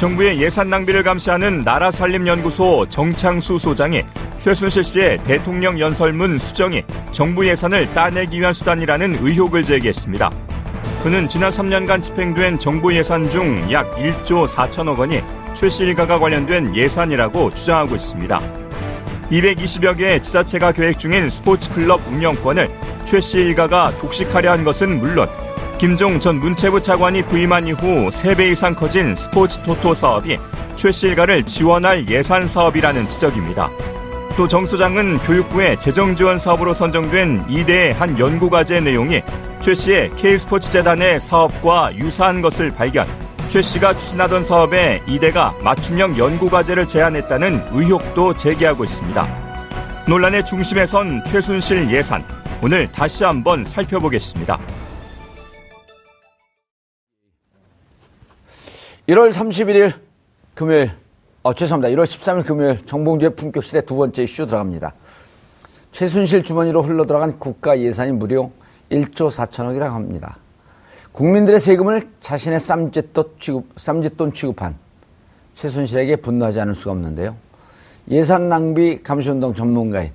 정부의 예산 낭비를 감시하는 나라살림연구소 정창수 소장이 최순실 씨의 대통령 연설문 수정이 정부 예산을 따내기 위한 수단이라는 의혹을 제기했습니다. 그는 지난 3년간 집행된 정부 예산 중 약 1조 4천억 원이 최씨 일가가 관련된 예산이라고 주장하고 있습니다. 220여 개의 지자체가 계획 중인 스포츠클럽 운영권을 최씨 일가가 독식하려 한 것은 물론 김종 전 문체부 차관이 부임한 이후 3배 이상 커진 스포츠 토토 사업이 최씨 일가를 지원할 예산 사업이라는 지적입니다. 또 정 소장은 교육부의 재정 지원 사업으로 선정된 2대의 한 연구과제 내용이 최 씨의 K스포츠 재단의 사업과 유사한 것을 발견, 최 씨가 추진하던 사업에 이대가 맞춤형 연구과제를 제안했다는 의혹도 제기하고 있습니다. 논란의 중심에 선 최순실 예산, 오늘 다시 한번 살펴보겠습니다. 1월 31일 금요일, 어, 죄송합니다. 1월 13일 금요일 정봉주의 품격 시대 두 번째 이슈 들어갑니다. 최순실 주머니로 흘러들어간 국가 예산이 무려 1조 4천억이라고 합니다. 국민들의 세금을 자신의 쌈짓돈, 취급, 쌈짓돈 취급한 최순실에게 분노하지 않을 수가 없는데요. 예산 낭비 감시운동 전문가인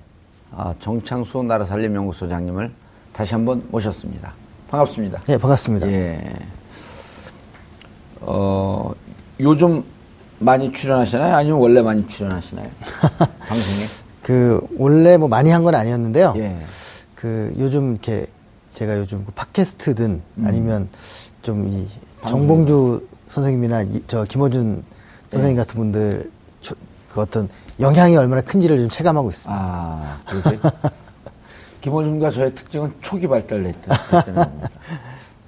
아, 정창수 나라살림연구소장님을 다시 한번 모셨습니다. 반갑습니다. 네, 반갑습니다. 예. 어, 요즘 많이 출연하시나요? 아니면 원래 많이 출연하시나요? 방송에? 그 원래 뭐 많이 한 건 아니었는데요. 예. 그 요즘 이렇게 제가 요즘 그 팟캐스트든 음. 아니면 좀 이 정봉주 선생님이나 이, 저 김호준 선생님 같은 분들 저- 그 어떤 영향이 얼마나 큰지를 좀 체감하고 있습니다. 아, 그러세요? 김호준과 저의 특징은 촉이 발달했다는 겁니다.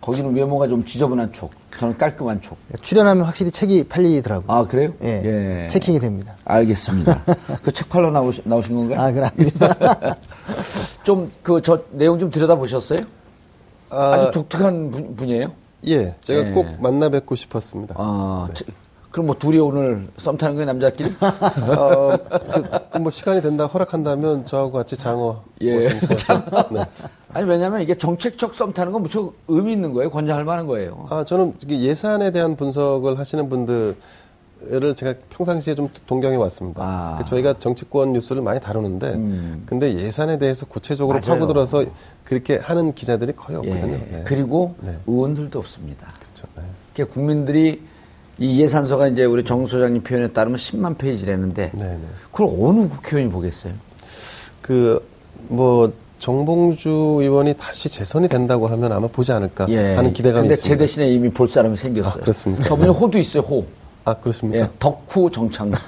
거기는 외모가 좀 지저분한 촉, 저는 깔끔한 촉. 출연하면 확실히 책이 팔리더라고요. 아, 그래요? 예. 체킹이 됩니다. 알겠습니다. 그 책 팔러 나오시, 나오신 건가요? 아, 그럼 아닙니다. 좀, 그, 저 내용 좀 들여다보셨어요? 아, 아주 독특한 분, 분이에요? 예, 제가 예. 꼭 만나 뵙고 싶었습니다. 아, 저- 그럼 뭐 둘이 오늘 썸 타는 거예요, 남자끼리? 어, 그, 그뭐 시간이 된다 허락한다면 저하고 같이 장어. 예. 뭐좀 구워서. 네. 아니, 왜냐면 이게 정책적 썸 타는 건 무척 의미 있는 거예요. 권장할 만한 거예요. 아, 저는 예산에 대한 분석을 하시는 분들을 제가 평상시에 좀 동경해 왔습니다. 아. 그 저희가 정치권 뉴스를 많이 다루는데, 음. 근데 예산에 대해서 구체적으로 맞아요. 파고들어서 그렇게 하는 기자들이 거의 예. 없거든요. 네. 그리고 네. 의원들도 없습니다. 그렇죠. 네. 그러니까 국민들이 이 예산서가 이제 우리 정 소장님 표현에 따르면 10만 페이지라는데. 그걸 어느 국회의원이 보겠어요? 그, 뭐, 정봉주 의원이 다시 재선이 된다고 하면 아마 보지 않을까 하는 기대감이 예. 근데 있습니다. 제 대신에 이미 볼 사람이 생겼어요. 아, 그렇습니까? 저분이 호도 있어요, 호. 아, 그렇습니까? 예, 덕후 정창수.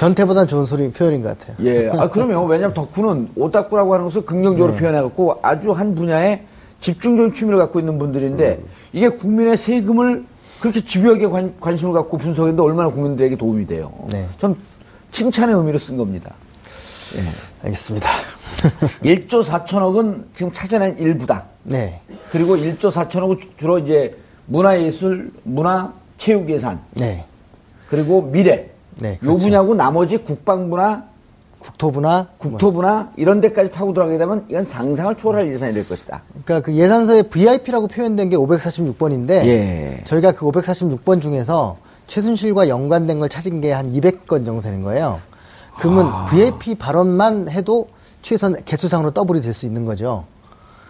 변태보단 좋은 소리 표현인 것 같아요. 예. 아, 그러면 왜냐면 덕후는 오타쿠라고 하는 것을 긍정적으로 네. 표현해갖고 아주 한 분야에 집중적인 취미를 갖고 있는 분들인데 이게 국민의 세금을 그렇게 집요하게 관, 관심을 갖고 분석했는데 얼마나 국민들에게 도움이 돼요. 네. 전 칭찬의 의미로 쓴 겁니다. 알겠습니다. 1조 4천억은 지금 찾아낸 일부다. 네. 그리고 1조 4천억은 주로 이제 문화예술, 문화, 체육 예산, 네. 그리고 미래. 네, 요 그렇죠. 분야고 나머지 국방부나 국토부나 국토부나 이런 데까지 파고 들어가게 되면 이건 상상을 초월할 예산이 될 것이다. 그러니까 그 예산서에 VIP라고 표현된 게 546번인데 예. 저희가 그 546번 중에서 최순실과 연관된 걸 찾은 게 한 200건 정도 되는 거예요. 그러면 아. VIP 발언만 해도 최소한 개수상으로 더블이 될 수 있는 거죠.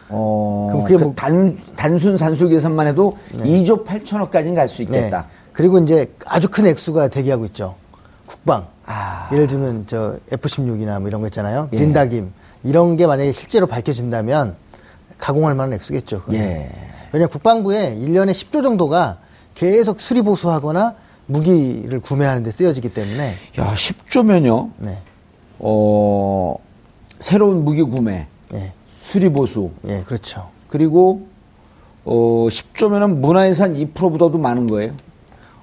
어, 그럼 그게 그 뭐- 단, 단순 산술 계산만 해도 네. 2조 8천억까지는 갈 수 있겠다. 그리고 이제 아주 큰 액수가 대기하고 있죠. 국방. 아. 예를 들면 저 F-16이나 뭐 이런 거 있잖아요. 예. 린다김 이런 게 만약에 실제로 밝혀진다면 가공할 만한 액수겠죠. 예. 왜냐 국방부에 1년에 10조 정도가 계속 수리 보수하거나 무기를 구매하는 데 쓰여지기 때문에 야, 10조면요. 네. 어, 새로운 무기 구매, 예. 수리 보수, 예, 그렇죠. 그리고 어, 10조면은 문화예산 2%보다도 많은 거예요.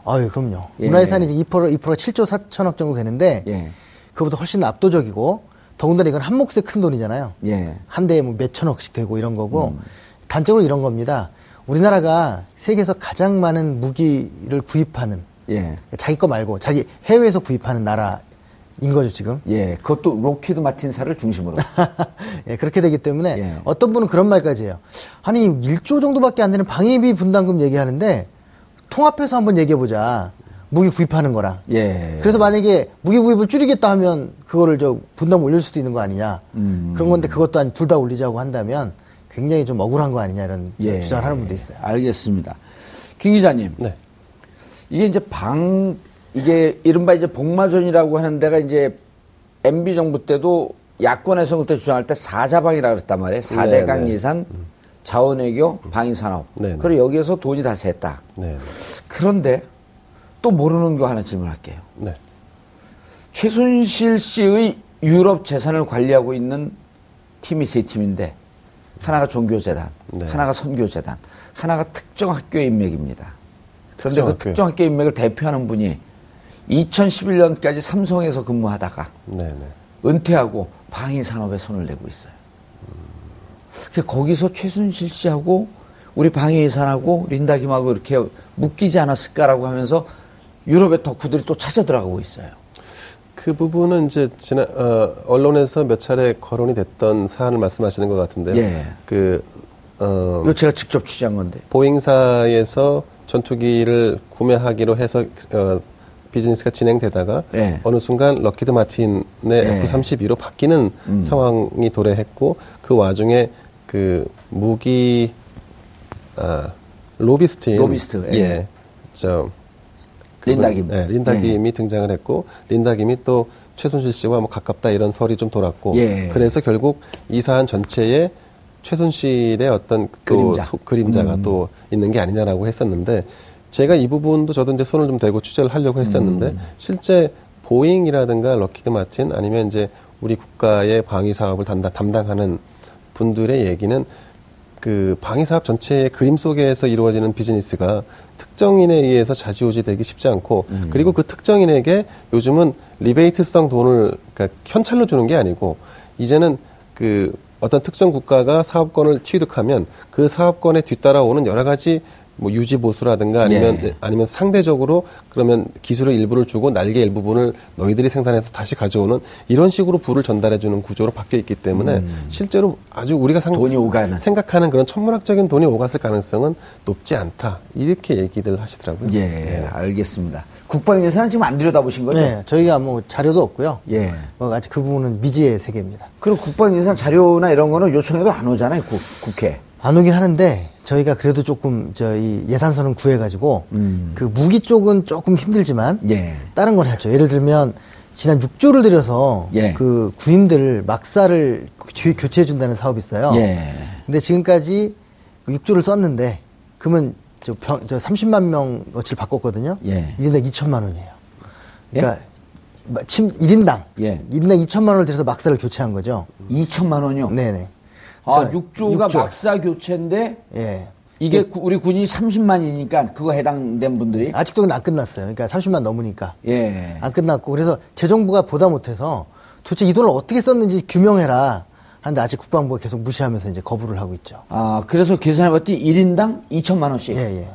아유, 그럼요. 예. 문화유산이 이제 2% 2%가 7조 4천억 정도 되는데 예. 그보다 훨씬 압도적이고 더군다나 이건 한 몫의 큰 돈이잖아요. 예. 한 대에 뭐 몇천억씩 되고 이런 거고 음. 단적으로 이런 겁니다. 우리나라가 세계에서 가장 많은 무기를 구입하는 예. 자기 거 말고 자기 해외에서 구입하는 나라인 거죠 지금. 예. 그것도 로키드 마틴사를 중심으로. 예, 그렇게 되기 때문에 예. 어떤 분은 그런 말까지 해요. 아니 1조 정도밖에 안 되는 방위비 분담금 얘기하는데 통합해서 한번 얘기해 보자. 무기 구입하는 거랑. 예. 그래서 만약에 무기 구입을 줄이겠다 하면 그거를 저 분담 올릴 수도 있는 거 아니냐. 음. 그런 건데 그것도 아니 둘다 올리자고 한다면 굉장히 좀 억울한 거 아니냐 이런 예. 주장을 하는 분도 있어요. 알겠습니다. 김 기자님. 네. 이게 이제 방, 이게 이른바 이제 복마전이라고 하는 데가 이제 MB 정부 때도 야권에서 그때 주장할 때 사자방이라고 그랬단 말이에요. 사대강 네. 예산, 자원외교, 방위산업. 네, 네. 그리고 여기에서 돈이 다 샜다. 네. 그런데 또 모르는 거 하나 질문할게요. 네. 최순실 씨의 유럽 재산을 관리하고 있는 팀이 세 팀인데 하나가 종교재단, 네. 하나가 선교재단, 하나가 특정 학교 인맥입니다. 그런데 그 학교요? 특정 학교 인맥을 대표하는 분이 2011년까지 삼성에서 근무하다가 네. 네. 은퇴하고 방위 산업에 손을 내고 있어요. 그 거기서 최순실 씨하고 우리 방위 예산하고 린다 김하고 이렇게 묶이지 않았을까라고 하면서 유럽의 덕후들이 또 찾아 들어가고 있어요. 그 부분은 이제 지난 어, 언론에서 몇 차례 거론이 됐던 사안을 말씀하시는 것 같은데요. 예. 그 어, 이거 제가 직접 취재한 건데. 보잉사에서 전투기를 구매하기로 해서 어, 비즈니스가 진행되다가 예. 어느 순간 록히드 마틴의 예. F-32로 바뀌는 음. 상황이 도래했고 그 와중에 그 무기 아, 로비스트인 로비스트, 예. 예. 저 린다김. 네, 린다 김이 등장을 했고 린다 김이 또 최순실 씨와 뭐 가깝다 이런 설이 좀 돌았고 예. 그래서 결국 이 사안 전체에 최순실의 어떤 또 그림자. 소- 그림자 가 음. 또 있는 게 아니냐라고 했었는데 제가 이 부분도 저도 이제 손을 좀 대고 취재를 하려고 했었는데 음. 실제 보잉이라든가 록히드 마틴 아니면 이제 우리 국가의 방위 사업을 담당, 담당하는 분들의 얘기는 그 방위 사업 전체의 그림 속에서 이루어지는 비즈니스가 특정인에 의해서 좌지우지 되기 쉽지 않고 음. 그리고 그 특정인에게 요즘은 리베이트성 돈을 그러니까 현찰로 주는 게 아니고 이제는 그 어떤 특정 국가가 사업권을 취득하면 그 사업권에 뒤따라오는 여러 가지 뭐 유지 보수라든가 아니면 예. 아니면 상대적으로 그러면 기술의 일부를 주고 날개 일부분을 너희들이 생산해서 다시 가져오는 이런 식으로 부를 전달해 주는 구조로 바뀌어 있기 때문에 실제로 아주 우리가 상, 음. 돈이 오가는. 생각하는 그런 천문학적인 돈이 오갔을 가능성은 높지 않다 이렇게 얘기들 하시더라고요. 예, 네. 알겠습니다. 국방 예산은 지금 안 들여다보신 거죠? 네, 저희가 뭐 자료도 없고요. 예. 뭐 아직 그 부분은 미지의 세계입니다. 그리고 국방 예산 자료나 이런 거는 요청해도 안 오잖아요, 국, 국회. 안 오긴 하는데 저희가 그래도 조금 저희 예산서는 구해가지고 음. 그 무기 쪽은 조금 힘들지만 예. 다른 걸 했죠. 예를 들면 지난 6조를 들여서 예. 그 군인들 막사를 뒤 교체해 준다는 사업이 있어요. 예. 근데 지금까지 6조를 썼는데 그러면 저, 병, 저 30만 명 어치를 바꿨거든요. 예. 1인당 2천만 원이에요. 그러니까 마- 침 1인당 예. 1인당 2천만 원을 들여서 막사를 교체한 거죠. 2천만 원이요? 네네. 아, 그러니까 6조가 육조. 막사 교체인데 예. 이게 구- 우리 군이 30만이니까 그거 해당된 분들이 아직도 안 끝났어요. 그러니까 30만 넘으니까. 예. 안 끝났고 그래서 재정부가 보다 못해서 도대체 이 돈을 어떻게 썼는지 규명해라 하는데 아직 국방부가 계속 무시하면서 이제 거부를 하고 있죠. 아, 그래서 계산해봤더니 1인당 2천만 원씩. 예, 예.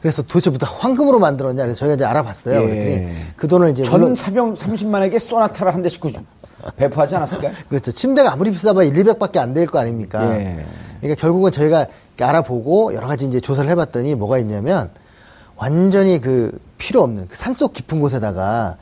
그래서 도대체 부터 황금으로 만들었냐 그래서 저희가 이제 알아봤어요. 예. 그랬더니 그 돈을 이제 전 사병 30만에게 소나타를 한 대씩 구- 배포하지 않았을까요? 그렇죠. 침대가 아무리 비싸봐야 1, 200밖에 안 될 거 아닙니까? 예. 그러니까 결국은 저희가 알아보고 여러 가지 이제 조사를 해봤더니 뭐가 있냐면 완전히 그 필요 없는 그 산속 깊은 곳에다가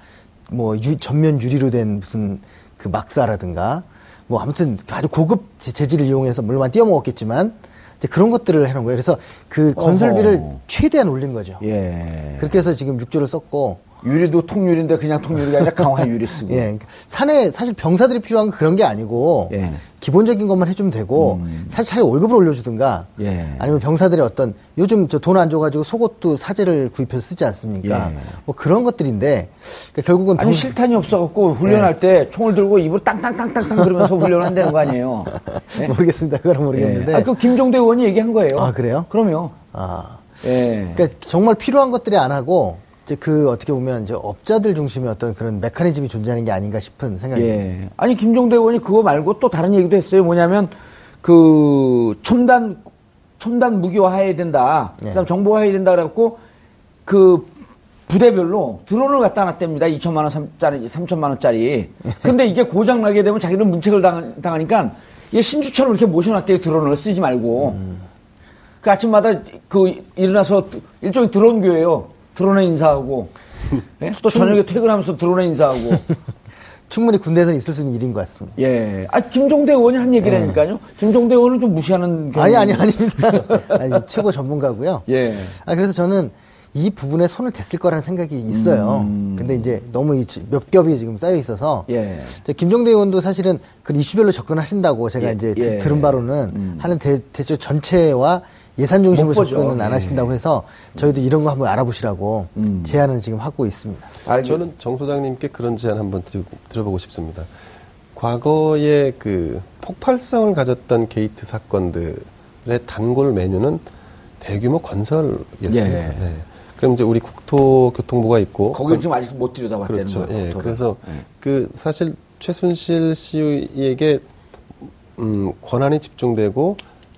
뭐 유- 전면 유리로 된 무슨 그 막사라든가 뭐 아무튼 아주 고급 재- 재질을 이용해서 물론 띄어먹었겠지만 이제 그런 것들을 해놓은 거예요. 그래서 그 건설비를 어허. 최대한 올린 거죠. 예. 그렇게 해서 지금 6조를 썼고 유리도 통유리인데 그냥 통유리가 아니라 강화 유리 쓰고. 예, 그러니까 산에 사실 병사들이 필요한 건 그런 게 아니고 예. 기본적인 것만 해주면 되고 사실 차라리 월급을 올려주든가 예. 아니면 병사들의 어떤 요즘 저 돈 안 줘가지고 속옷도 사제를 구입해서 쓰지 않습니까? 예. 뭐 그런 것들인데 그러니까 결국은 아니 병- 실탄이 없어갖고 훈련할 예. 때 총을 들고 입으로 땅땅땅땅땅 그러면서 훈련한다는 거 아니에요? 예? 모르겠습니다. 그건 모르겠는데. 예. 아, 그 김종대 의원이 얘기한 거예요. 아, 그래요? 그럼요. 아, 예. 그러니까 정말 필요한 것들이 안 하고 이제 그 어떻게 보면 이제 업자들 중심의 어떤 그런 메커니즘이 존재하는 게 아닌가 싶은 생각이 듭니다. 예. 아니 김종대 의원이 그거 말고 또 다른 얘기도 했어요. 뭐냐면 그 첨단 첨단 무기화해야 된다. 예. 그다음 정보화해야 된다 그래갖고 그 부대별로 드론을 갖다 놨답니다. 2천만 원짜리, 3천만 원짜리. 근데 이게 고장 나게 되면 자기는 문책을 당하, 당하니까 이게 신주처럼 이렇게 모셔놨대요. 드론을 쓰지 말고. 그 아침마다 그 일어나서 일종의 드론 교회요. 드론에 인사하고. 예? 또 저녁에 퇴근하면서 드론에 인사하고. 충분히 군대에서 있을 수 있는 일인 것 같습니다. 예. 아, 김종대 의원이 한 얘기라니까요. 김종대 의원은 좀 무시하는. 아니 아니 아닙니다. 아니 최고 전문가고요. 예. 아 그래서 저는 이 부분에 손을 댔을 거라는 생각이 있어요. 근데 이제 너무 몇 겹이 지금 쌓여 있어서 음. 예. 김종대 의원도 사실은 그 이슈별로 접근하신다고 제가 예, 이제 드- 예. 들은 바로는 하는 대, 대체 전체와 예산 중심으로. 접근은 안 예. 하신다고 해서 저희도 이런 거 한번 알아보시라고 음. 제안을 지금 하고 있습니다. 아, 저는 정 소장님께 그런 제안 한번 드리, 들어보고 싶습니다. 과거에 그 폭발성을 가졌던 게이트 사건들의 단골 메뉴는 대규모 건설이었습니다. 예. 네. 그럼 이제 우리 국토교통부가 있고 거기 지금 아직 못 들여다봤다는 그렇죠. 거예요. 예. 그래서 예. 그 사실 최순실 씨에게 음, 권한이 집중되고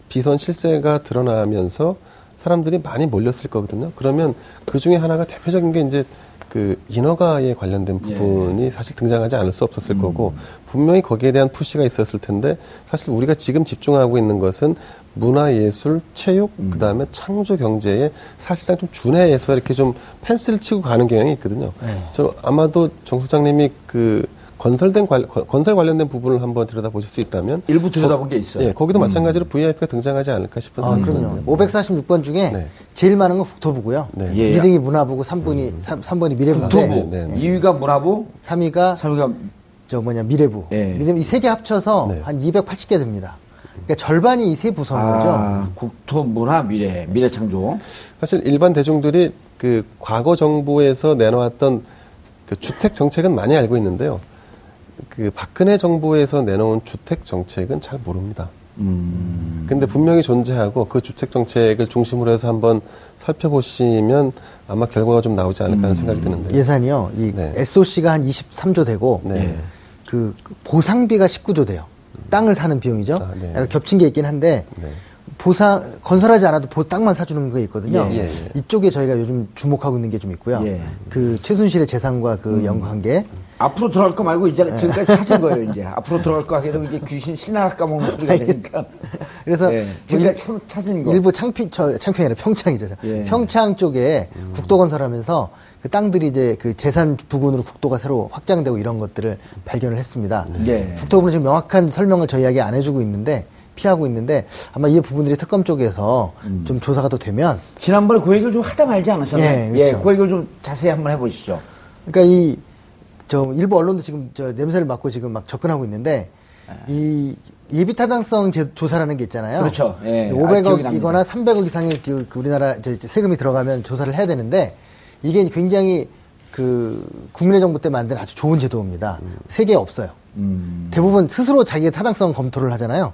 비선 실세가 드러나면서 사람들이 많이 몰렸을 거거든요. 그러면 그 중에 하나가 대표적인 게 이제 그 인허가에 관련된 예. 부분이 사실 등장하지 않을 수 없었을 음. 거고 분명히 거기에 대한 푸시가 있었을 텐데 사실 우리가 지금 집중하고 있는 것은 문화 예술, 체육, 음. 그다음에 창조 경제에 사실상 좀 준해해서 이렇게 좀 펜스를 치고 가는 경향이 있거든요. 네. 저 아마도 정 소장님이 그 건설된 관, 건- 건설 관련된 부분을 한번 들여다 보실 수 있다면 일부 들여다본 게 있어요. 예, 거기도 마찬가지로 VIP가 등장하지 않을까 싶은 아, 생각이 그럼요. 듭니다. 546번 중에 네. 제일 많은 건 국토부고요. 네. 예. 2등이 문화부고 3분이 삼 3번이 미래부인데 국토부. 네, 네. 2위가 문화부, 3위가 3위가 저 뭐냐 미래부. 예. 미래부 이세 개 합쳐서 네. 한 280개 됩니다. 그러니까 절반이 이 세 부서인 거죠. 아, 국토, 문화, 미래, 미래창조. 사실 일반 대중들이 그 과거 정부에서 내놓았던 그 주택 정책은 많이 알고 있는데요. 그 박근혜 정부에서 내놓은 주택 정책은 잘 모릅니다. 음. 근데 분명히 존재하고 그 주택 정책을 중심으로 해서 한번 살펴보시면 아마 결과가 좀 나오지 않을까 하는 생각이 드는데. 예산이요. 이 네. SOC가 한 23조 되고 네. 그 보상비가 19조 돼요. 땅을 사는 비용이죠. 아, 네. 약간 겹친 게 있긴 한데 네. 보상 건설하지 않아도 보 땅만 사주는 거 있거든요. 예, 예, 예. 이쪽에 저희가 요즘 주목하고 있는 게 좀 있고요. 예. 그 최순실의 재산과 그 연관계. 앞으로 들어갈 거 말고 이제 지금까지 찾은 거예요, 이제. 앞으로 들어갈 거 하게 되면 이게 귀신 신하락 까먹는 소리가 되니까. 그래서 예. 지금까지 참, 찾은 거. 일부 창피 저 창평이 아니라 평창이죠. 예. 평창 쪽에 국도 건설하면서 그 땅들이 이제 그 재산 부근으로 국도가 새로 확장되고 이런 것들을 발견을 했습니다. 예. 국토부는 지금 명확한 설명을 저희에게 안 해주고 있는데 피하고 있는데 아마 이 부분들이 특검 쪽에서 음. 좀 조사가 더 되면 지난번에 그 얘기를 좀 하다 말지 않으셨나요? 예, 그렇죠. 그 얘기를 좀 자세히 한번 해보시죠. 그러니까 이 저 일부 언론도 지금 저 냄새를 맡고 지금 막 접근하고 있는데 이 예비 타당성 제- 조사라는 게 있잖아요. 그렇죠. 예. 아, 기억이 500억이거나 납니다. 300억 이상의 그, 그 우리나라 저 세금이 들어가면 조사를 해야 되는데 이게 굉장히 그 국민의 정부 때 만든 아주 좋은 제도입니다. 세계에 없어요. 음. 대부분 스스로 자기의 타당성 검토를 하잖아요.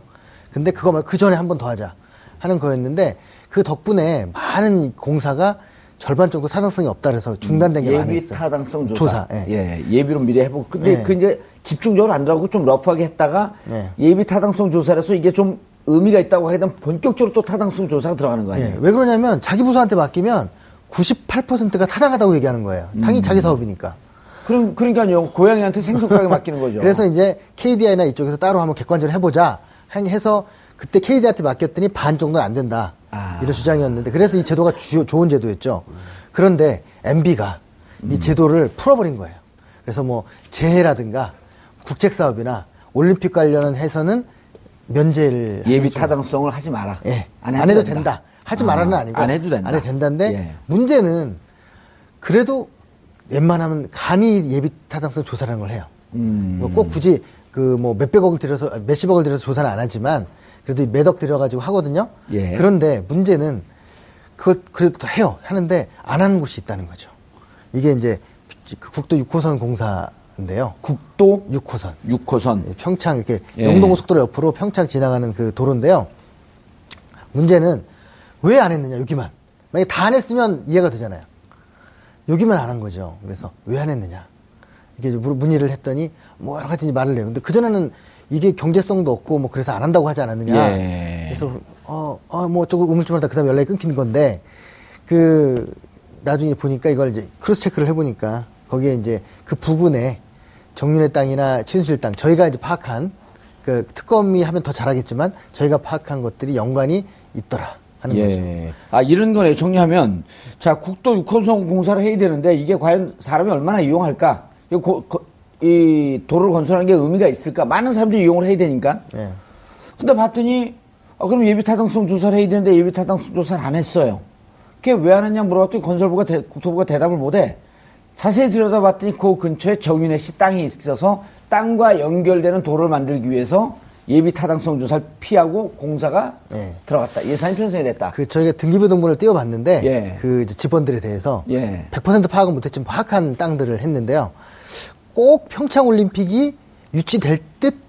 근데 그거 말고 그 전에 한 번 더 하자 하는 거였는데 그 덕분에 많은 공사가 절반 정도 타당성이 없다 그래서 중단된 게 많이 예비 있어요. 타당성 조사. 조사, 예. 예. 예비로 미래 해보고. 근데 예. 그 이제 집중적으로 안 들어가고 좀 러프하게 했다가 예. 예비 타당성 조사라서 이게 좀 의미가 있다고 하게 되면 본격적으로 또 타당성 조사가 들어가는 거 아니에요? 예, 왜 그러냐면 자기 부서한테 맡기면 98%가 타당하다고 얘기하는 거예요. 음. 당연히 자기 사업이니까. 그럼, 그러니까요. 고양이한테 생선가게 맡기는 거죠. 그래서 이제 KDI나 이쪽에서 따로 한번 객관적으로 해보자 한- 해서 그때 KDI한테 맡겼더니 반 정도는 안 된다. 아. 이런 주장이었는데 그래서 이 제도가 주- 좋은 제도였죠. 그런데 MB가 음. 이 제도를 풀어버린 거예요. 그래서 뭐 재해라든가 국책 사업이나 올림픽 관련해서는 면제를 예비. 타당성을 하지 마라. 예. 안안 해도, 해도, 된다. 하지 말라는 아, 아니고. 안 해도 된다. 안 해도 된다인데 예. 문제는 그래도 웬만하면 간이 예비 타당성 조사라는 걸 해요. 음. 뭐꼭 굳이 그 뭐 몇백억을 들여서 아, 몇십억을 들여서 조사는 안 하지만 그래도 몇억 들여가지고 하거든요. 예. 그런데 문제는 그걸 그래도 또 해요. 하는데 안 하는 곳이 있다는 거죠. 이게 이제 그 국도 6호선 공사인데요. 국도 6호선. 6호선. 평창 이렇게 예. 영동고속도로 옆으로 평창 지나가는 그 도로인데요. 문제는 왜 안 했느냐 여기만. 만약에 다 안 했으면 이해가 되잖아요. 여기만 안 한 거죠. 그래서 왜 안 했느냐. 이게 문의를 했더니 뭐 여러 가지 말을 해요. 근데 그전에는 이게 경제성도 없고 뭐 그래서 안 한다고 하지 않았느냐. 예. 그래서 어, 어, 뭐 조금 우물쭈물하다 그다음에 연락이 끊긴 건데 그 나중에 보니까 이걸 이제 cross check를 해보니까 거기에 이제 그 부근에 정윤회 땅이나 최순실 땅 저희가 이제 파악한 그 특검이 하면 더 잘하겠지만 저희가 파악한 것들이 연관이 있더라 하는 거죠. 예. 아, 이런 거네. 정리하면, 자, 국도 6호선 공사를 해야 되는데, 이게 과연 사람이 얼마나 이용할까? 이, 고- 거- 이 도로를 건설하는 게 의미가 있을까? 많은 사람들이 이용을 해야 되니까. 예. 근데 봤더니, 아, 그럼 예비타당성 조사를 해야 되는데, 예비타당성 조사를 안 했어요. 그게 왜 안 했냐 물어봤더니, 건설부가, 대- 국토부가 대답을 못 해. 자세히 들여다봤더니, 그 근처에 정윤혜 씨 땅이 있어서, 땅과 연결되는 도로를 만들기 위해서, 예비 타당성 조사를 피하고 공사가 예. 들어갔다. 예산이 편성이 됐다. 그 저희가 등기부 등본을 띄워봤는데 예. 그 집원들에 대해서 예. 100% 파악은 못했지만 파악한 땅들을 했는데요. 꼭 평창 올림픽이 유치될 듯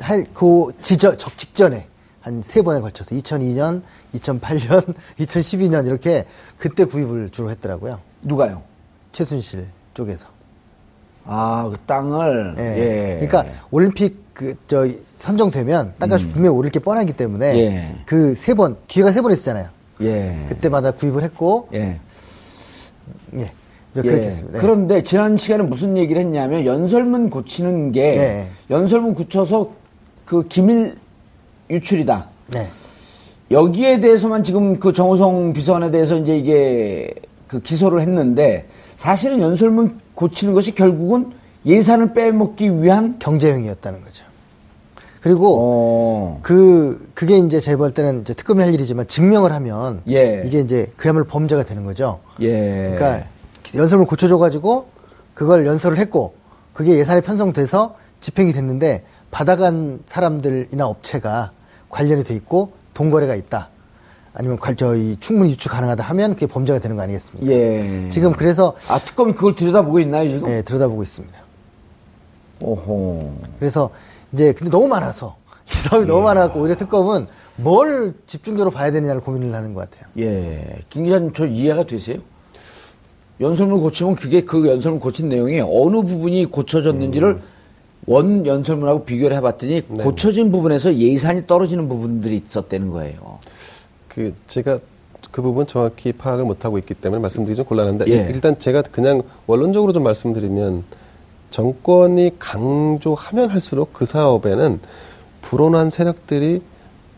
할 그 지저 적 직전에 한 세 번에 걸쳐서 2002년, 2008년, 2012년 이렇게 그때 구입을 주로 했더라고요. 누가요? 최순실 쪽에서. 아, 그 땅을. 예. 예. 그러니까 올림픽 그 저 선정되면 땅값이 분명히 오를 게 뻔하기 때문에 음. 예. 그세 번 기회가 세 번 있었잖아요. 예. 그때마다 구입을 했고 예. 예. 그렇게 예. 했습니다. 예. 그런데 지난 시간에 무슨 얘기를 했냐면 연설문 고치는 게 네. 연설문 고쳐서 그 기밀 유출이다. 네. 여기에 대해서만 지금 그 정호성 비서관에 대해서 이제 이게 그 기소를 했는데 사실은 연설문 고치는 것이 결국은 예산을 빼먹기 위한 경제행위였다는 거죠. 그리고 어. 그 그게 이제 제가 볼 때는 이제 특검이 할 일이지만 증명을 하면 예. 이게 이제 그야말로 범죄가 되는 거죠. 예. 그러니까 연설을 고쳐줘 가지고 그걸 연설을 했고 그게 예산에 편성돼서 집행이 됐는데 받아간 사람들이나 업체가 관련이 돼 있고 동거래가 있다. 아니면 관- 저희 충분히 유추 가능하다 하면 그게 범죄가 되는 거 아니겠습니까? 예. 지금 그래서 아 특검이 그걸 들여다보고 있나요 지금? 예, 들여다보고 있습니다. 오호. 그래서 이제 근데 너무 많아서 이 사업이 너무 많아갖고 오히려 특검은 뭘 집중적으로 봐야 되느냐를 고민을 하는 것 같아요. 예. 김 기자님 저 이해가 되세요? 연설문 고치면 그게 그 연설문 고친 내용이 어느 부분이 고쳐졌는지를 원 연설문하고 비교를 해봤더니 고쳐진 부분에서 예산이 떨어지는 부분들이 있었다는 거예요. 그 제가 그 부분 정확히 파악을 못 하고 있기 때문에 말씀드리기 좀 곤란한데 예. 일단 제가 그냥 원론적으로 좀 말씀드리면 정권이 강조하면 할수록 그 사업에는 불온한 세력들이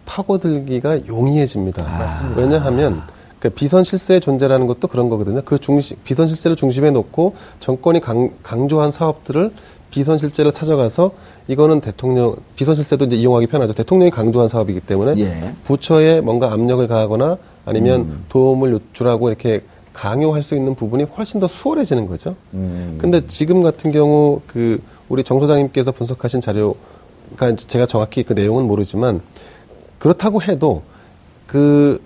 파고들기가 용이해집니다. 왜냐하면 그 비선 실세의 존재라는 것도 그런 거거든요. 그 중심 비선 실세를 중심에 놓고 정권이 강, 강조한 사업들을 비선 실세를 찾아가서 이거는 대통령 비선 실세도 이제 이용하기 편하죠. 대통령이 강조한 사업이기 때문에 예. 부처에 뭔가 압력을 가하거나 아니면 도움을 요출하고 이렇게 강요할 수 있는 부분이 훨씬 더 수월해지는 거죠. 근데 지금 같은 경우 그 우리 정 소장님께서 분석하신 자료가 제가 정확히 그 내용은 모르지만 그렇다고 해도 그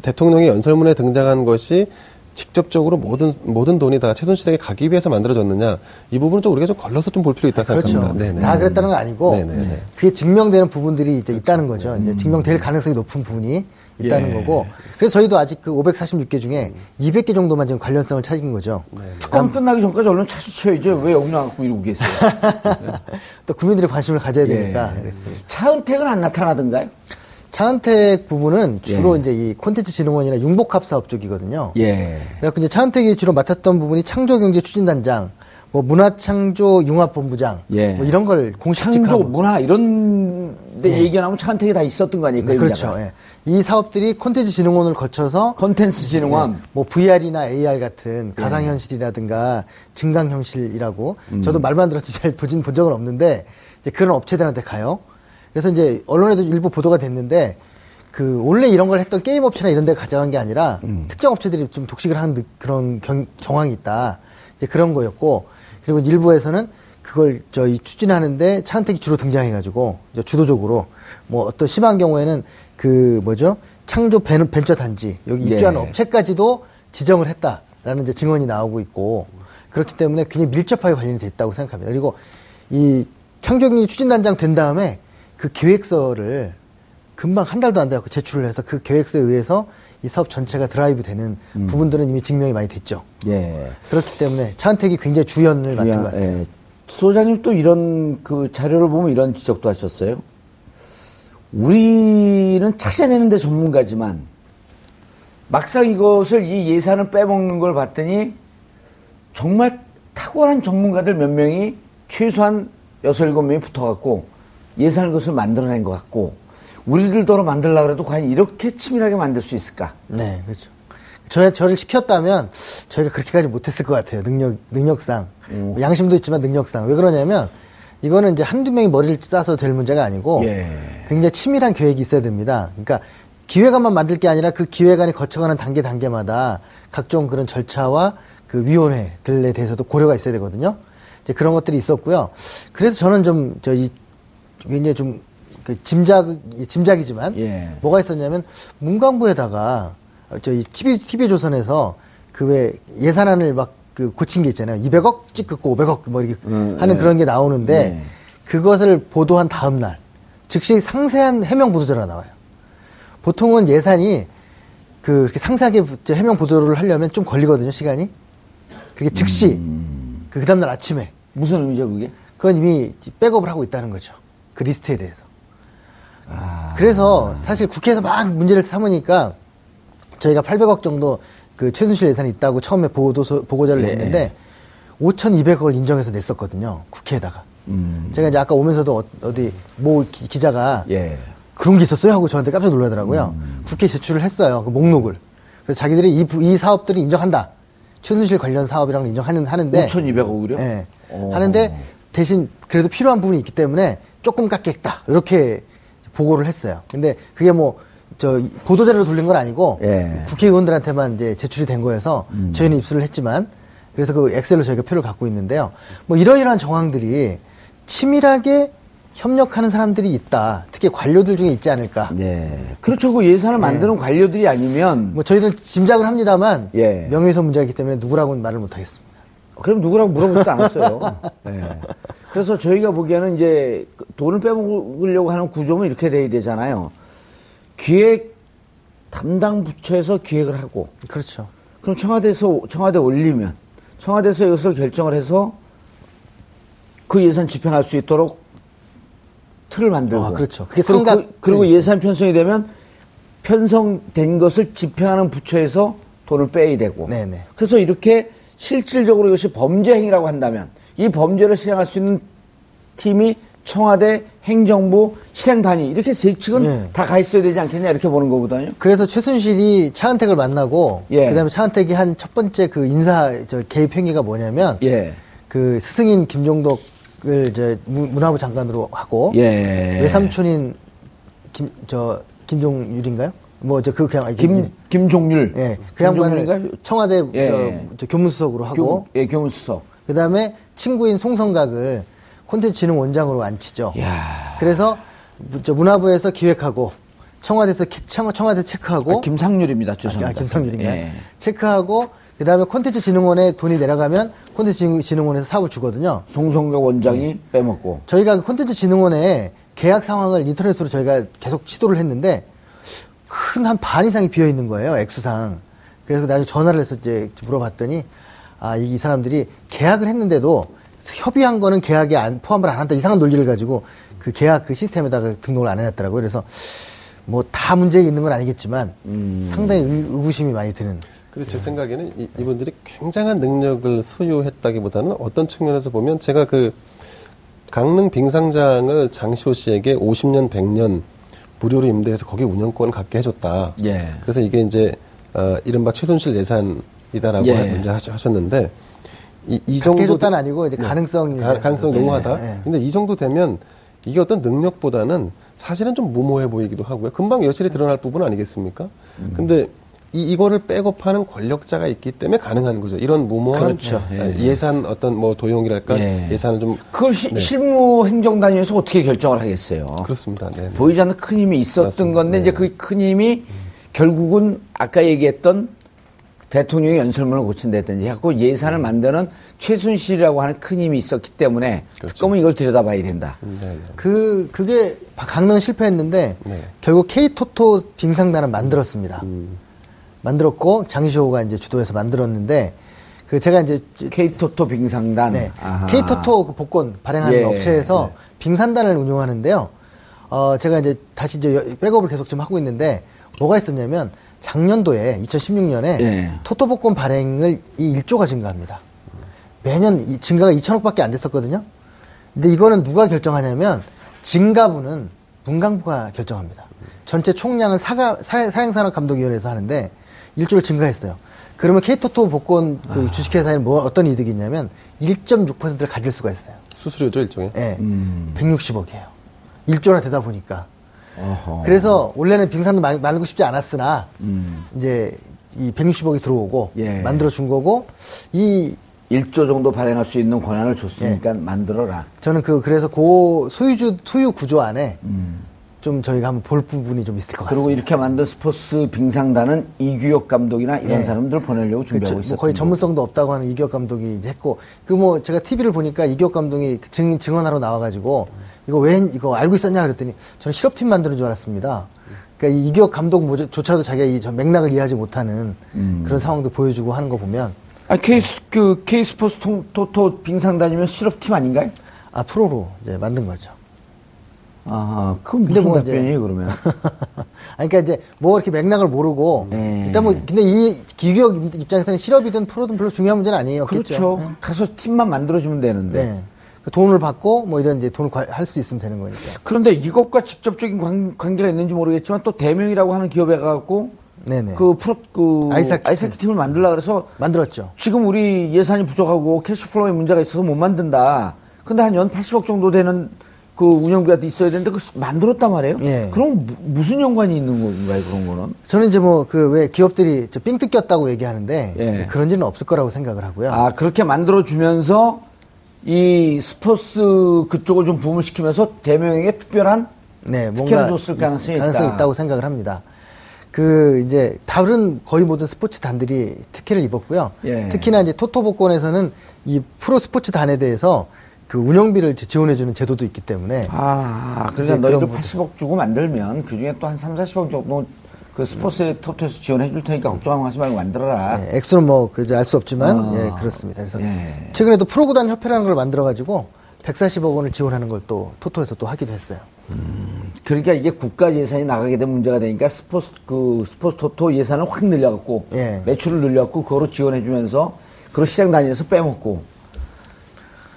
대통령의 연설문에 등장한 것이 직접적으로 모든 모든 돈이 다 최순실에게 가기 위해서 만들어졌느냐 이 부분은 좀 우리가 좀 걸러서 좀 볼 필요 있다 그렇죠. 생각합니다. 네네. 다 그랬다는 건 아니고 네네네. 그게 증명되는 부분들이 이제 있다는 거죠. 이제 증명될 가능성이 높은 부분이 있다는 예. 거고. 그래서 저희도 아직 그 546개 중에 200개 정도만 지금 관련성을 찾은 거죠. 특검 끝나기 전까지 얼른 차수쳐야죠. 왜 여기 나갖고 이러고 계세요? 또 국민들의 관심을 가져야 예. 되니까 그랬습니다. 차은택은 안 나타나던가요? 차은택 부분은 주로 예. 이제 이 콘텐츠 진흥원이나 융복합 사업 쪽이거든요. 예. 그래갖고 이제 차은택이 주로 맡았던 부분이 창조경제 추진단장, 뭐 문화창조 융합본부장, 예. 뭐 이런 걸 창조, 공식직하고 문화 이런 데 얘기 나오면 차은택이 다 있었던 거 아니에요? 그 네, 그렇죠. 예. 이 사업들이 콘텐츠 진흥원을 거쳐서 컨텐츠 진흥원. 예, 뭐 VR이나 AR 같은 가상 현실이라든가 증강 현실이라고 저도 말만 들었지 잘 보진 본 적은 없는데 이제 그런 업체들한테 가요. 그래서 이제 언론에도 일부 보도가 됐는데 그 원래 이런 걸 했던 게임 업체나 이런 데 가져간 게 아니라 특정 업체들이 좀 독식을 하는 느- 그런 경- 정황이 있다. 이제 그런 거였고 그리고 일부에서는 그걸 저희 추진하는데 차은택이 주로 등장해가지고 주도적으로 뭐 어떤 심한 경우에는 그 뭐죠 창조 벤- 벤처 단지 여기 입주하는 예. 업체까지도 지정을 했다라는 이제 증언이 나오고 있고 그렇기 때문에 굉장히 밀접하게 관련이 됐다고 생각합니다. 그리고 이 창조경리 추진단장 된 다음에 그 계획서를 금방 한 달도 안 돼갖고 제출을 해서 그 계획서에 의해서 이 사업 전체가 드라이브 되는 음. 부분들은 이미 증명이 많이 됐죠. 예. 그렇기 때문에 차은택이 굉장히 주연을 맡은 것 같아요. 예. 소장님 또 이런 그 자료를 보면 이런 지적도 하셨어요. 우리는 찾아내는데 전문가지만 막상 이것을 이 예산을 빼먹는 걸 봤더니 정말 탁월한 전문가들 몇 명이 최소한 여섯 일곱 명이 붙어갖고 예산을 그것을 만들어낸 것 같고 우리들더러 만들려고 해도 과연 이렇게 치밀하게 만들 수 있을까? 네, 그렇죠. 저, 저를 시켰다면 저희가 그렇게까지 못했을 것 같아요. 능력, 능력상. 음. 양심도 있지만 능력상. 왜 그러냐면 이거는 이제 한두 명이 머리를 싸서 될 문제가 아니고 예. 굉장히 치밀한 계획이 있어야 됩니다. 그러니까 기획안만 만들 게 아니라 그 기획안이 거쳐가는 단계 단계마다 각종 그런 절차와 그 위원회들에 대해서도 고려가 있어야 되거든요. 이제 그런 것들이 있었고요. 그래서 저는 좀 저이 굉장히 좀 그 짐작 짐작이지만 예. 뭐가 있었냐면 문광부에다가 어, 저희 TV TV 조선에서 그 왜 예산안을 막 그 고친 게 있잖아요. 200억 찍고 500억 뭐 이렇게 음, 하는 네. 그런 게 나오는데 네. 그것을 보도한 다음 날 즉시 상세한 해명 보도자료가 나와요. 보통은 예산이 그 상세하게 해명 보도를 하려면 좀 걸리거든요, 시간이. 그게 즉시 음. 그 다음 날 아침에 무슨 의미죠, 그게? 그건 이미 백업을 하고 있다는 거죠. 그 리스트에 대해서. 아. 그래서 사실 국회에서 막 문제를 삼으니까 저희가 800억 정도 그 최순실 예산이 있다고 처음에 보도서, 보고자를 예. 냈는데 5,200억을 인정해서 냈었거든요. 국회에다가. 음. 제가 이제 아까 오면서도 어, 디 모 기, 자가 예. 그런 게 있었어요 하고 저한테 깜짝 놀라더라고요. 음. 국회에 제출을 했어요. 그 목록을. 그래서 자기들이 이, 부- 이 사업들을 인정한다. 최순실 관련 사업이라는 걸 인정하는 하는데 5,200억이요? 예. 오. 하는데 대신 그래도 필요한 부분이 있기 때문에 조금 깎겠다. 이렇게 보고를 했어요. 근데 그게 뭐 저 보도자료로 돌린 건 아니고 예. 음. 국회의원들한테만 이제 제출이 된 거여서 저희는 입수를 했지만 그래서 그 엑셀로 저희가 표를 갖고 있는데요. 뭐 이러이러한 정황들이 치밀하게 협력하는 사람들이 있다. 특히 관료들 중에 있지 않을까. 네. 그렇죠. 그 예산을 만드는 관료들이 아니면, 뭐 저희는 짐작을 합니다만 예. 명예훼손 문제이기 때문에 누구라고는 말을 못 하겠습니다. 그럼 누구라고 물어보지도 않았어요. 네. 그래서 저희가 보기에는 이제 그 돈을 빼먹으려고 하는 구조는 이렇게 돼야 되잖아요. 기획 담당 부처에서 기획을 하고, 그렇죠. 그럼 청와대에서, 청와대 올리면, 청와대에서 이것을 결정을 해서 그 예산 집행할 수 있도록 틀을 만들고. 아, 그렇죠. 그게 그리고, 상각 그, 리고 예산 편성이 되면 편성된 것을 집행하는 부처에서 돈을 빼야 되고. 네네. 그래서 이렇게 실질적으로 이것이 범죄 행위라고 한다면 이 범죄를 실행할 수 있는 팀이 청와대, 행정부, 실행단위 이렇게 세 측은 네. 다가 있어야 되지 않겠냐 이렇게 보는 거거든요. 그래서 최순실이 차은택을 만나고 예. 그다음에 차은택이 한 첫 번째 그 인사 저 개입 행위가 뭐냐면 예. 그 스승인 김종덕을 이제 문- 문화부 장관으로 하고 예. 외삼촌인 김 저 김종율인가요? 뭐 저 그 그냥 김 김종률. 예, 그 양반을? 청와대 예. 저, 저 교문수석으로 하고 교, 예, 교문수석. 그다음에 친구인 송성각을 콘텐츠진흥원장으로 앉히죠. 야. 그래서 무- 저 문화부에서 기획하고 청와대에서 키- 청, 청와 대 체크하고 아, 김상률입니다. 아, 죄송합니다. 김성률인가요? 예. 체크하고 그다음에 콘텐츠 진흥원에 돈이 내려가면 콘텐츠 진흥원에서 사업을 주거든요. 송성각 원장이 빼먹고. 저희가 그 콘텐츠 진흥원에 계약 상황을 인터넷으로 저희가 계속 시도를 했는데 큰 한 반 이상이 비어 있는 거예요 액수상. 그래서 나중에 전화를 해서 이제 물어봤더니 아이 사람들이 계약을 했는데도 협의한 거는 계약에 안, 포함을 안 한다 이상한 논리를 가지고 그 계약 그 시스템에다가 등록을 안 해놨더라고요. 그래서 뭐 다 문제 있는 건 아니겠지만 상당히 의, 의구심이 많이 드는. 근데 제 생각에는 이, 이분들이 굉장한 능력을 소유했다기보다는 어떤 측면에서 보면 제가 그 강릉 빙상장을 장시호 씨에게 50년, 100년 무료로 임대해서 거기 운영권을 갖게 해줬다. 예. 그래서 이게 이제 어, 이른바 최순실 예산이다라고 예. 하시- 하셨는데 이, 이 정도 해줬다는 아니고 이제 가능성이 가, 가능성 예, 농후하다. 예. 근데 이 정도 되면 이게 어떤 능력보다는 사실은 좀 무모해 보이기도 하고요. 금방 여실히 드러날 부분 아니겠습니까? 근데 이, 이거를 백업하는 권력자가 있기 때문에 가능한 거죠. 이런 무모한 그렇죠. 예. 예산 어떤 뭐 도용이랄까 예. 예산을 좀 그걸 시- 네. 실무 행정 단위에서 어떻게 결정을 하겠어요? 그렇습니다. 네. 네. 보이지 않는 큰 힘이 있었던 맞습니다. 건데 네. 이제 그 큰 힘이 결국은 아까 얘기했던 대통령의 연설문을 고친다든지 하고 예산을 만드는 최순실이라고 하는 큰 힘이 있었기 때문에 그렇죠. 특검은 이걸 들여다봐야 된다. 네, 네. 그 그게 강릉 실패했는데 네. 결국 K토토 빙상단을 만들었습니다. 음. 만들었고 장시호가 이제 주도해서 만들었는데 그 제가 이제 K토토 빙상단. 네. 아하. K토토 그 복권 발행하는 예. 업체에서 빙산단을 운영하는데요. 어, 제가 이제 다시 이제 여- 백업을 계속 좀 하고 있는데 뭐가 있었냐면 작년도에 2016년에 예. 토토 복권 발행을 이 1조가 증가합니다. 매년 이 증가가 2천억밖에 안 됐었거든요. 근데 이거는 누가 결정하냐면 증가분은 문광부가 결정합니다. 전체 총량은 사가, 사, 사행산업감독위원회에서 하는데 1조를 증가했어요. 그러면 K토토 복권 그 주식회사에는 뭐 어떤 이득이 있냐면 1.6%를 가질 수가 있어요. 수수료죠 일종의. 예. 음. 160억이에요. 1조나 되다 보니까. 어허. 그래서 원래는 빙산도 만- 만들고 싶지 않았으나 음. 이제 이 160억이 들어오고 예. 만들어 준 거고 이 1조 정도 발행할 수 있는 권한을 예. 줬으니까 만들어라. 저는 그 그래서 그 소유주 소유 구조 안에 음. 좀 저희가 한번 볼 부분이 좀 있을 것 같습니다. 그리고 이렇게 만든 스포츠 빙상단은 이규혁 감독이나 이런 예. 사람들 보내려고 그 준비하고 저- 있었던 뭐 거의. 전문성도 없다고 하는 이기혁 감독이 이제 했고 그 뭐 제가 TV를 보니까 이기혁 감독이 그 증, 증언하러 나와가지고 이거 왜 이거 알고 있었냐 그랬더니 저는 실업팀 만드는 줄 알았습니다. 그러니까 이 이기혁 감독조차도 자기가 이저 맥락을 이해하지 못하는 음. 그런 상황도 보여주고 하는 거 보면 아, K, 그, 통, 토토 빙상단이면 실업팀 아닌가요? 아 프로로 이제 만든 거죠. 아, 근데 무슨 뭐 답변이에요, 그러면? 아니, 그러니까 이제 뭐 이렇게 맥락을 모르고 네. 일단 뭐 근데 이 기기혁 입장에서는 실업이든 프로든 별로 중요한 문제는 아니에요. 그렇죠. 가서 팀만 만들어주면 되는데. 네. 그 돈을 받고 뭐 이런 이제 돈을 할 수 있으면 되는 거니까. 그런데 이것과 직접적인 관, 관계가 있는지 모르겠지만 또 대명이라고 하는 기업에 가고 네네. 그 프로, 그 아이스하키 아이스하키 팀을 만들라 그래서 만들었죠. 지금 우리 예산이 부족하고 cash flow에 문제가 있어서 못 만든다. 근데 한 연 80억 정도 되는 그 운영비가 있어야 되는데 그 만들었단 말이에요. 예. 그럼 무- 무슨 연관이 있는 건가요, 그런 거는? 저는 이제 뭐 그 왜 기업들이 저 삥 뜯겼다고 얘기하는데 예. 그런 일은 없을 거라고 생각을 하고요. 아, 그렇게 만들어 주면서 이 스포츠 그쪽을 좀 부문시키면서 대명에게 특별한 네, 특혜를 줬을 가능성이 가능성이 있다. 있다 고 생각을 합니다. 그 이제 다른 거의 모든 스포츠 단들이 특혜를 입었고요. 예. 특히나 이제 토토 복권에서는 이 프로 스포츠 단에 대해서 그 운영비를 지- 지원해주는 제도도 있기 때문에 아, 그러니까 그런 80억 주고 만들면 그 중에 또 한 3, 40억 정도 그 스포츠 토토에서 지원해 줄 테니까 걱정하지 말고 만들어라. 네, 액수는 뭐 그저 알수 없지만 아. 예 그렇습니다. 그래서 예. 최근에도 프로구단 협회라는 걸 만들어가지고 140억 원을 지원하는 걸 또 토토에서 또 하기도 했어요. 그러니까 이게 국가 예산이 나가게 되면 문제가 되니까 스포츠 그 스포츠 토토 예산을 확 늘려갖고 예. 매출을 늘려갖고 그거로 지원해주면서 그걸 시장 단위에서 빼먹고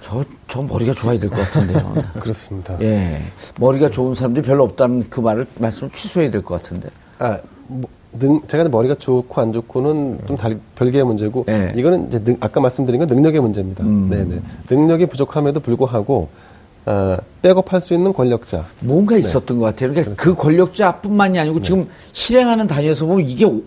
저 저 머리가 좋아야 될 것 같은데요. 그렇습니다. 예, 머리가 좋은 사람들이 별로 없다는 그 말을 말씀을 취소해야 될 것 같은데. 아, 뭐, 능, 제가 머리가 좋고 안 좋고는 좀 달, 별개의 문제고, 네. 이거는 이제 능- 아까 말씀드린 건 능력의 문제입니다. 음. 네네. 능력이 부족함에도 불구하고, 아, 백업할 수 있는 권력자. 뭔가 있었던 것 같아요. 그러니까 그 권력자뿐만이 아니고 지금 실행하는 단위에서 보면 이게 오-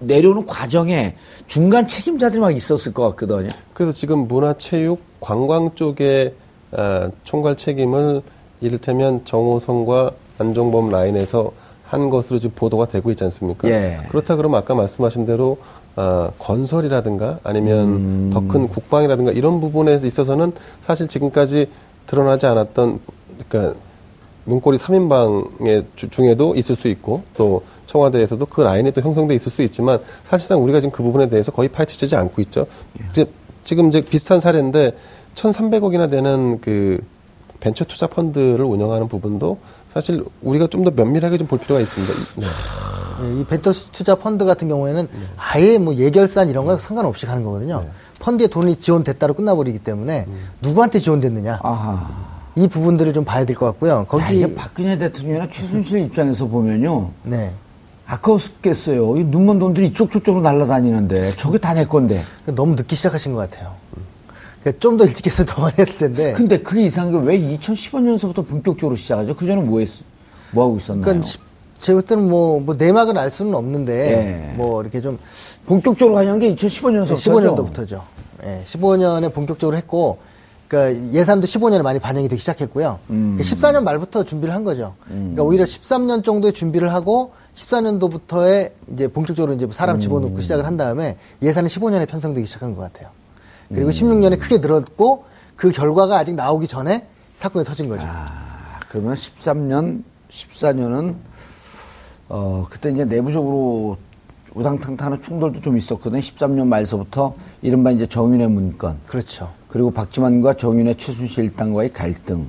내려오는 과정에 중간 책임자들이 막 있었을 것 같거든요. 그래서 지금 문화체육, 관광 쪽에 아, 총괄 책임을 이를테면 정호성과 안종범 라인에서 한 것으로 지금 보도가 되고 있지 않습니까? 예. 그렇다 그러면 아까 말씀하신 대로 아, 건설이라든가 아니면 음. 더큰 국방이라든가 이런 부분에 있어서는 사실 지금까지 드러나지 않았던 그러니까 문고리 3인방의 중에도 있을 수 있고 또 청와대에서도 그 라인이 또 형성돼 있을 수 있지만 사실상 우리가 지금 그 부분에 대해서 거의 파헤치지 않고 있죠. 이제 지금 이제 비슷한 사례인데 1,300억이나 되는 그 벤처 투자 펀드를 운영하는 부분도 사실 우리가 좀 더 면밀하게 좀 볼 필요가 있습니다. 네. 예, 이 베터 투자 펀드 같은 경우에는 아예 뭐 예결산 이런 거 상관없이 가는 거거든요. 펀드에 돈이 지원됐다로 끝나버리기 때문에 누구한테 지원됐느냐 아하. 이 부분들을 좀 봐야 될 것 같고요. 야, 거기 이게 박근혜 대통령이나 최순실 입장에서 보면요. 네 아까웠겠어요. 이 눈먼 돈들이 이쪽 저쪽으로 날아다니는데 저게 다 내 건데. 그러니까 너무 늦게 시작하신 것 같아요. 그러니까 좀더 일찍 했으면 더 많이 했을 텐데. 근데 그게 이상한 게 왜 2015년서부터 본격적으로 시작하죠? 그 전에 뭐 했, 뭐 하고 있었나요? 그러니까 제가 볼 때는 뭐, 뭐 내막은 알 수는 없는데 예. 뭐 이렇게 좀 본격적으로 관여한 게 2015년서부터. 15년도부터죠. 예, 15년에 본격적으로 했고, 그러니까 예산도 15년에 많이 반영이 되기 시작했고요. 음. 그러니까 14년 말부터 준비를 한 거죠. 그러니까 오히려 13년 정도의 준비를 하고 14년도부터에 이제 본격적으로 이제 사람 음. 집어넣고 시작을 한 다음에 예산은 15년에 편성되기 시작한 것 같아요. 음. 그리고 16년에 크게 늘었고 그 결과가 아직 나오기 전에 사건이 터진 거죠. 아, 그러면 13년, 14년은 어 그때 이제 내부적으로 우당탕탕한 충돌도 좀 있었거든요. 13년 말서부터 이른바 이제 정윤의 문건 그렇죠. 그리고 박지만과 정윤의 최순실 일당과의 갈등.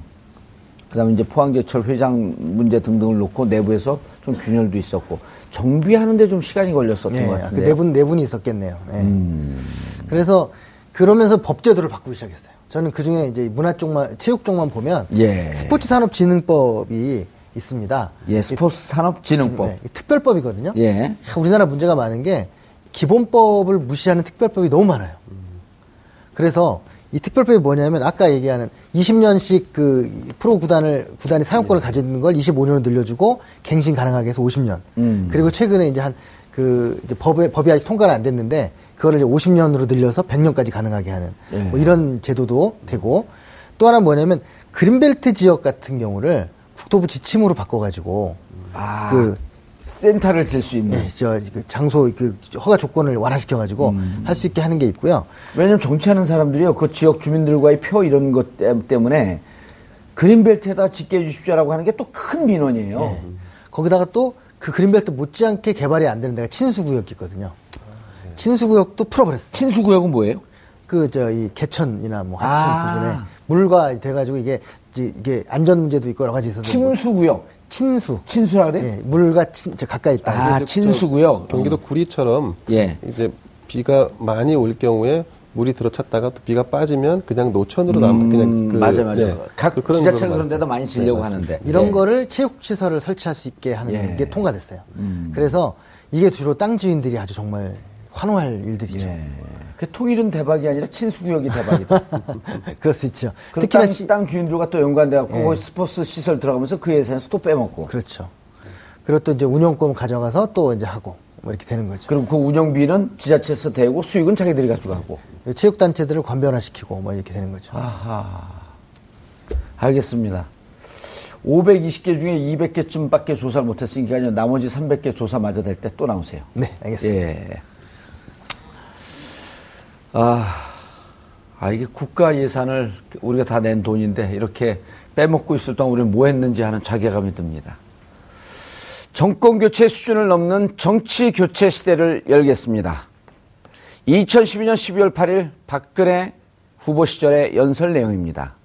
그다음에 이제 포항제철 회장 문제 등등을 놓고 내부에서 좀 균열도 있었고 정비하는데 좀 시간이 걸렸었던 예, 것그 같은데. 내분 내분이 있었겠네요. 예. 음. 그래서 그러면서 법제도를 바꾸기 시작했어요. 저는 그 중에 이제 문화 쪽만 체육 쪽만 보면 예. 스포츠 산업진흥법이 있습니다. 예, 스포츠 산업진흥법. 네, 이 특별법이거든요. 예. 우리나라 문제가 많은 게 기본법을 무시하는 특별법이 너무 많아요. 그래서 이 특별법이 뭐냐면 아까 얘기하는 20년씩 그 프로 구단을 구단이 사용권을 가지는 걸 25년으로 늘려주고 갱신 가능하게 해서 50년. 음. 그리고 최근에 이제 한그 이제 법에 법이 아직 통과는 안 됐는데 그거를 이제 50년으로 늘려서 100년까지 가능하게 하는 예. 뭐 이런 제도도 되고 또 하나 는 뭐냐면 그린벨트 지역 같은 경우를 국토부 지침으로 바꿔가지고 아, 그 센터를 질 수 있는. 네, 저, 그 장소, 그, 허가 조건을 완화시켜가지고 음. 할수 있게 하는 게 있고요. 왜냐면 정치하는 사람들이요, 그 지역 주민들과의 표 이런 것 때- 때문에 그린벨트에다 짓게 해주십시오라고 하는 게 또 큰 민원이에요. 네. 거기다가 또 그 그린벨트 못지않게 개발이 안 되는 데가 친수구역이 있거든요. 친수구역도 풀어버렸어요. 친수구역은 뭐예요? 그, 저, 이 개천이나 뭐 하천 아. 부분에 물과 돼가지고 이게, 이게 안전 문제도 있고 여러 가지 있어서. 뭐 침수구역. 친수. 친수라 그래? 예, 물과 친, 저 가까이 있다. 아, 친수구역. 경기도 구리처럼 예. 이제 비가 많이 올 경우에 물이 들어찼다가 또 비가 빠지면 그냥 노천으로 남 음, 그냥 그, 맞아, 맞아. 네. 각 그- 그런 지자체는 거로 그런 데도 말하죠. 많이 지려고 네. 하는데. 이런 예. 거를 체육시설을 설치할 수 있게 하는 예. 게 통과됐어요. 음. 그래서 이게 주로 땅 지인들이 아주 정말 환호할 일들이죠. 예. 그 통일은 대박이 아니라 친수구역이 대박이다. 그럴 수 있죠. 그 특히나 땅, 시- 땅 주인들과 또 연관돼갖고 예. 스포츠 시설 들어가면서 그 예산에서 또 빼먹고. 그렇죠. 그리고 또 이제 운영권 가져가서 또 이제 하고 뭐 이렇게 되는 거죠. 그리고 그 운영비는 지자체에서 대고 수익은 자기들이 가져가고. 체육단체들을 관변화시키고 뭐 이렇게 되는 거죠. 아하. 알겠습니다. 520개 중에 200개쯤 밖에 조사를 못했으니까 아니요. 나머지 300개 조사마저 될 때 또 나오세요. 네, 알겠습니다. 예. 아, 아, 이게 국가 예산을 우리가 다 낸 돈인데 이렇게 빼먹고 있을 동안 우리는 뭐 했는지 하는 자괴감이 듭니다. 정권 교체 수준을 넘는 정치 교체 시대를 열겠습니다. 2012년 12월 8일 박근혜 후보 시절의 연설 내용입니다.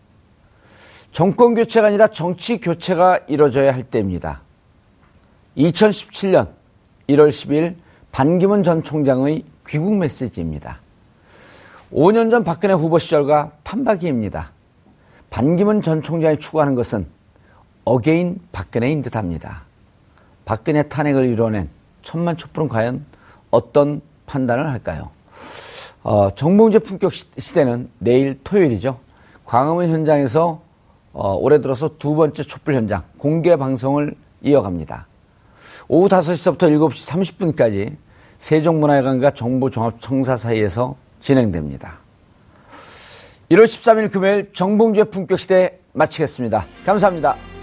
정권 교체가 아니라 정치 교체가 이루어져야 할 때입니다. 2017년 1월 10일 반기문 전 총장의 귀국 메시지입니다. 5년 전 박근혜 후보 시절과 판박이입니다. 반기문 전 총장이 추구하는 것은 again 박근혜인 듯합니다. 박근혜 탄핵을 이뤄낸 천만 촛불은 과연 어떤 판단을 할까요? 어, 정봉재 품격 시- 시대는 내일 토요일이죠. 광화문 현장에서 어, 올해 들어서 두 번째 촛불 현장 공개 방송을 이어갑니다. 오후 5시서부터 7시 30분까지 세종문화회관과 정부종합청사 사이에서 진행됩니다. 1월 13일 금요일 정봉주의 품격시대 마치겠습니다. 감사합니다.